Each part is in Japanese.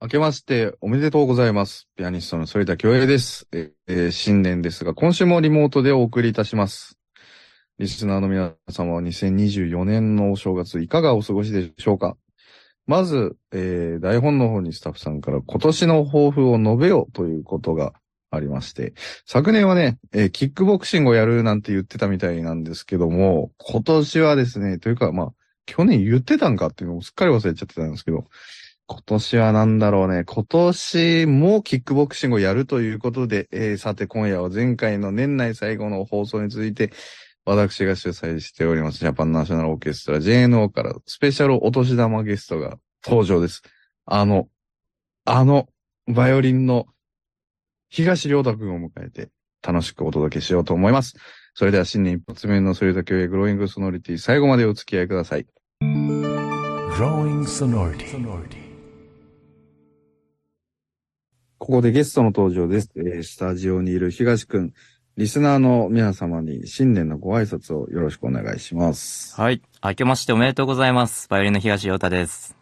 明けましておめでとうございます。ピアニストの反田恭平です。えー新年ですが、今週もリモートでお送りいたします。リスナーの皆様は2024年のお正月いかがお過ごしでしょうか？まず、えー台本の方にスタッフさんから今年の抱負を述べようということがありまして、昨年はね、えーキックボクシングをやるなんて言ってたみたいなんですけども、今年はですね、というかまあ、去年言ってたんかっていうのをすっかり忘れちゃってたんですけど、今年はなんだろうね。今年もキックボクシングをやるということで、えーさて今夜は前回の年内最後の放送に続いて、私が主催しておりますジャパンナショナルオーケストラ JNO からスペシャルお年玉ゲストが登場です。あの、あの、バイオリンの東良太くんを迎えて楽しくお届けしようと思います。それでは新年一発目の反田教へグローイングソノリティ最後までお付き合いください。Growing sonority. ここでゲストの登場です。えースタジオにいる東くん、リスナーの皆様に新年のご挨拶をよろしくお願いします。はい。明けましておめでとうございます。バイオリンの東洋太です。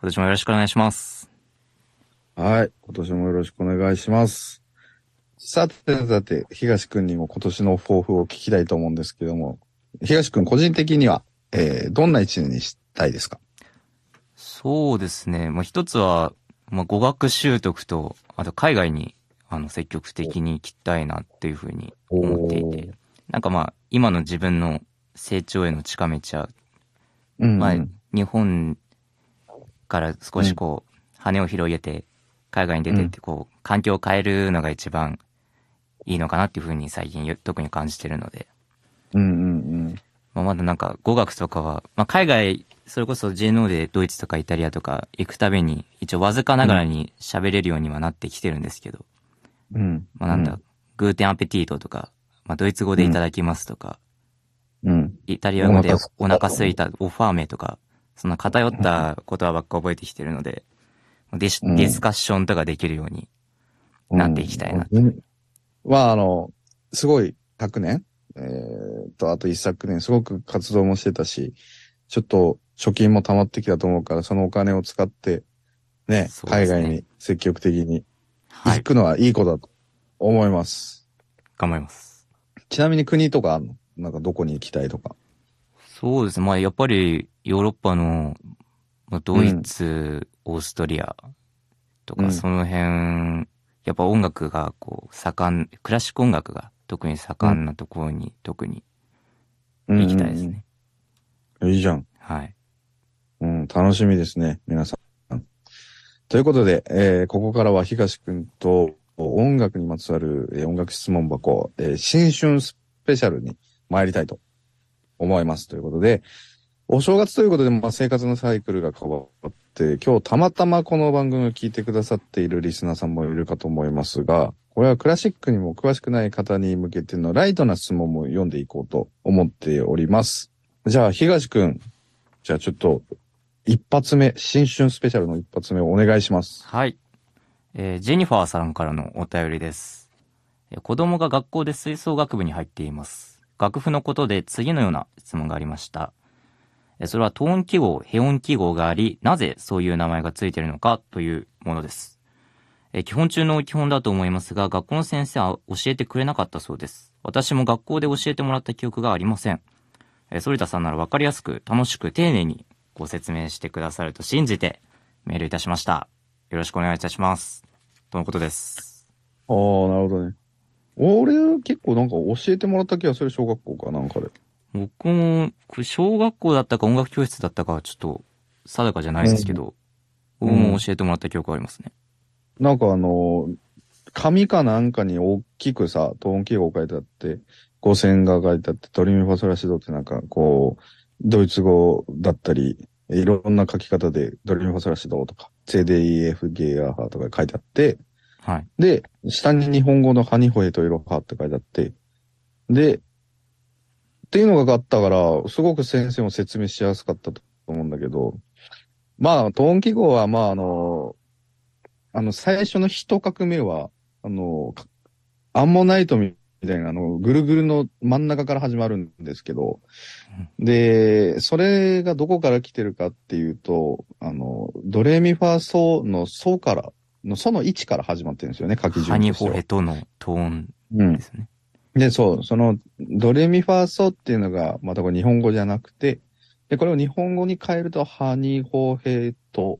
今年もよろしくお願いします。はい。今年もよろしくお願いします。さてさて、東くんにも今年の抱負を聞きたいと思うんですけども、東くん個人的には、えーどんな一年にしたいですか？そうですね。まあ、一つは、まあ、語学習得と、あと海外に、あの、積極的に行きたいなっていうふうに思っていて。なんかまあ、今の自分の成長への近道は、うん、まあ、日本から少しこう、羽を広げて、海外に出てって、こう、環境を変えるのが一番いいのかなっていうふうに最近特に感じてるので。うんうんまあ、まだなんか語学とかは、まあ、海外、それこそ JNO でドイツとかイタリアとか行くたびに、一応わずかながらに喋れるようにはなってきてるんですけど、うん。うん。まあ、なんだ、グーテンアペティートとか、まあ、ドイツ語でいただきますとか、うん。イタリア語でお腹すいた、オファーメとか、そんな偏った言葉ばっか覚えてきてるので、ディディスカッションとかできるようになっていきたいな。うん。まあ、あの、すごい、昨年、えー、と、あと一昨年、すごく活動もしてたし、ちょっと貯金も溜まってきたと思うから、そのお金を使って、ね、ね外に積極的にはい。行くのはいいことだと思います。頑張ります。ちなみに国とかあるの？なんかどこに行きたいとか。そうですね。まあ、やっぱりヨーロッパの、まあ、ドイツ、オーストリアとか、うんその辺、やっぱ音楽がこう、盛ん、クラシック音楽が特に盛んなところに、特に行きたいですね。うん。いいじゃん。はい。楽しみですね、皆さん。ということで、えーここからは東くんと音楽にまつわる、えー音楽質問箱、えー新春スペシャルに参りたいと思います。ということで、お正月ということで、まあ、生活のサイクルが変わって、今日たまたまこの番組を聞いてくださっているリスナーさんもいるかと思いますが、これはクラシックにも詳しくない方に向けてのライトな質問も読んでいこうと思っております。じゃあ、東くん、じゃあちょっと一発目、新春スペシャルの一発目をお願いします。はい。えージェニファーさんからのお便りです。えー子供が学校で吹奏楽部に入っています。楽譜のことで次のような質問がありました。えーそれはトーン記号、ヘ音記号があり、なぜそういう名前がついているのかというものです。えー基本中の基本だと思いますが、学校の先生は教えてくれなかったそうです。私も学校で教えてもらった記憶がありません。えー、反田さんなら分かりやすく、楽しく、丁寧にご説明してくださると信じてメールいたしました。よろしくお願いいたします。とのことです。ああ、なるほどね。俺結構なんか教えてもらった気がする小学校かなんかで。僕も、これ小学校だったか音楽教室だったかはちょっと定かじゃないですけど、うん僕も教えてもらった記憶ありますね。なんかあの、紙かなんかに大きくさ、トーン記号書いてあって、五線が書いてあって、ドリミファソラシドってなんかこう、ドイツ語だったり、いろんな書き方でドリミファソラシドとか、CDEF ゲーアハとか書いてあって、はい。で、下に日本語のハニホエとイロハって書いてあって、で、っていうのがあったから、すごく先生も説明しやすかったと思うんだけど、まあ、トーン記号は、まあ、あの、あの、最初の一画目は、あの、かアンモナイトみたいな、あの、ぐるぐるの真ん中から始まるんですけど、で、それがどこから来てるかっていうと、あの、ドレミファソのソから、のソの位置から始まってるんですよね、書き順ハニホヘとのトーンうんで。すね。で、そう、その、ドレミファソっていうのが、またこれ日本語じゃなくて、で、これを日本語に変えると、ハニホヘト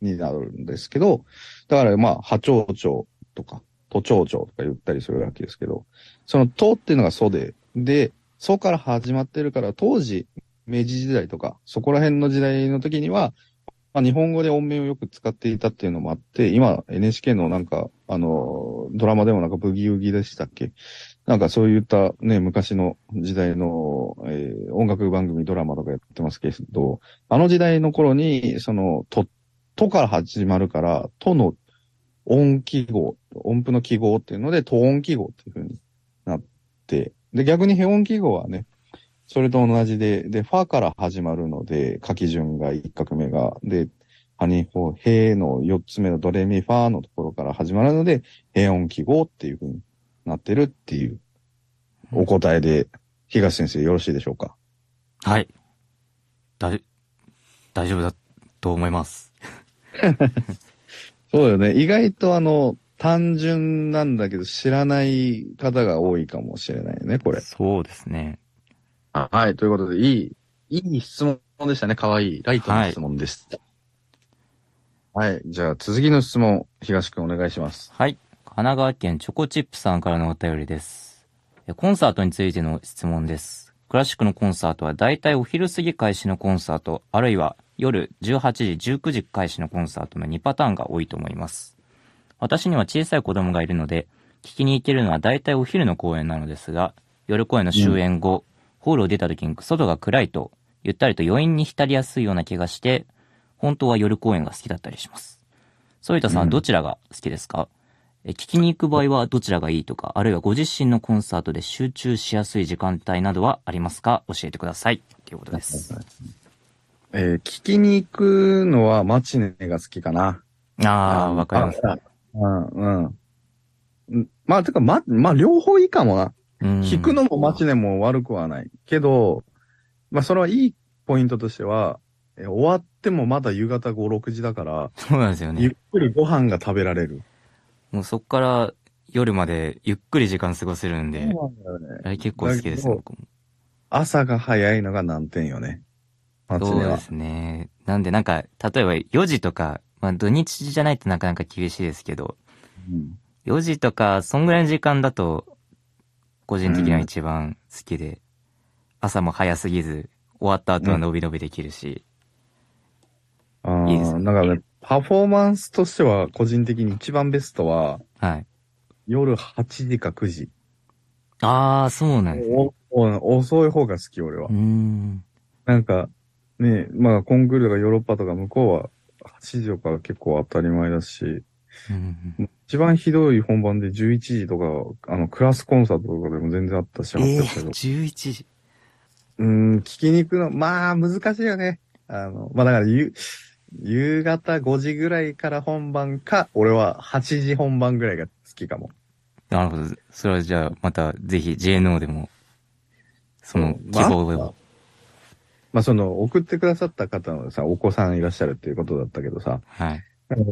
になるんですけど、だからまあ、波長長とか、都庁長とか言ったりするわけですけど、その都っていうのがソで、で、ソから始まってるから、当時、明治時代とか、そこら辺の時代の時には、まあ、日本語で音名をよく使っていたっていうのもあって、今 NHK のなんか、あの、ドラマでもなんかブギウギでしたっけ？なんかそういったね、昔の時代の、えー音楽番組、ドラマとかやってますけど、あの時代の頃に、その、と、とから始まるから、との音記号、音符の記号っていうので、と音記号っていう風になって、で、逆にヘ音記号はね、それと同じで、で、ファから始まるので、書き順が一画目が、で、ハニホ、ヘの四つ目のドレミファのところから始まるので、ヘ音記号っていう風になってるっていうお答えで、東先生よろしいでしょうか？はい。だい、大丈夫だと思います。そうよね。意外とあの、単純なんだけど知らない方が多いかもしれないよね、これ。そうですね。はい。ということで、いい、いい質問でしたね。かわいい。ライトの質問でした。はい。じゃあ、続きの質問、東くんお願いします。はい。神奈川県チョコチップさんからのお便りです。えコンサートについての質問です。クラシックのコンサートはだいたいお昼過ぎ開始のコンサート、あるいは夜18時、19時開始のコンサートの2パターンが多いと思います。私には小さい子供がいるので、聞きに行けるのはだいたいお昼の公演なのですが、夜公演の終演後、ホールを出た時に外が暗いと、ゆったりと余韻に浸りやすいような気がして、本当は夜公演が好きだったりします。ソイタさんはうんどちらが好きですか、え聞きに行く場合はどちらがいいとか、あるいはご自身のコンサートで集中しやすい時間帯などはありますか？教えてください。ということです。えー聞きに行くのはマチネが好きかな。ああ、わかります。あうん、うん。うんまあ、てか、ま、まあ、両方いいかもな。うん聞くのもマチネも悪くはない。けど、まあ、それはいいポイントとしては、え終わってもまだ夕方5、6時だから、そうなんですよゆっね。くりご飯が食べられる。もうそっから夜までゆっくり時間過ごせるんで、そうなんだよね。あれ結構好きです僕も。朝が早いのが難点よね。そうですね。なんでなんか、例えば4時とか、まあ土日じゃないとなかなか厳しいですけど、うん4時とか、そんぐらいの時間だと、個人的には一番好きで、朝も早すぎず、終わった後は伸び伸びできるし、あいいですねあ、だかパフォーマンスとしては、個人的に一番ベストは、はい。夜8時か9時。ああ、そうなんですね。遅い方が好き、俺はうー。ん。なんか、ね、まあ、コンクールとかヨーロッパとか向こうは、8時とか結構当たり前だし、うん一番ひどい本番で11時とか、あの、クラスコンサートとかでも全然あったし、あええったけど。11時。うーん、聞きに行くの、まあ、難しいよね。あの、まあ、だから、ゆ、夕方5時ぐらいから本番か、俺は8時本番ぐらいが好きかも。なるほど。それはじゃあ、またぜひ JNO でも、そのうん希望まあを。まあ、その、送ってくださった方のさ、お子さんいらっしゃるっていうことだったけどさ、はい。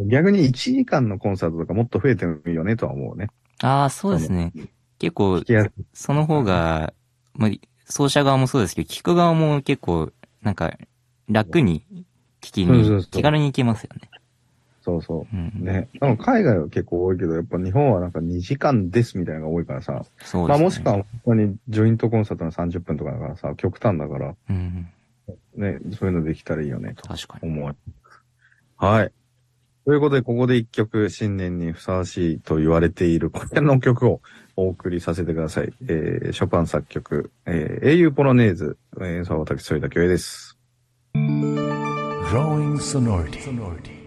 逆に1時間のコンサートとかもっと増えてもいいよねとは思うね。ああ、そうですね。結構。その方が、まあ、奏者側もそうですけど、聞く側も結構、なんか、楽に聞きに、そうそうそう気軽に行けますよね。そうそうう。ん。ね。でも海外は結構多いけど、やっぱ日本はなんか2時間ですみたいなのが多いからさ。まあそうですね。もしくは本当にジョイントコンサートの30分とかだからさ、極端だから、うん。ね、そういうのできたらいいよねと確かに。思う。はい。ということで、ここで一曲、新年にふさわしいと言われているこちらの曲をお送りさせてください。えー、ショパン作曲、えー、英雄ポロネーズ、演奏は私、添田恭平です。Growing sonority.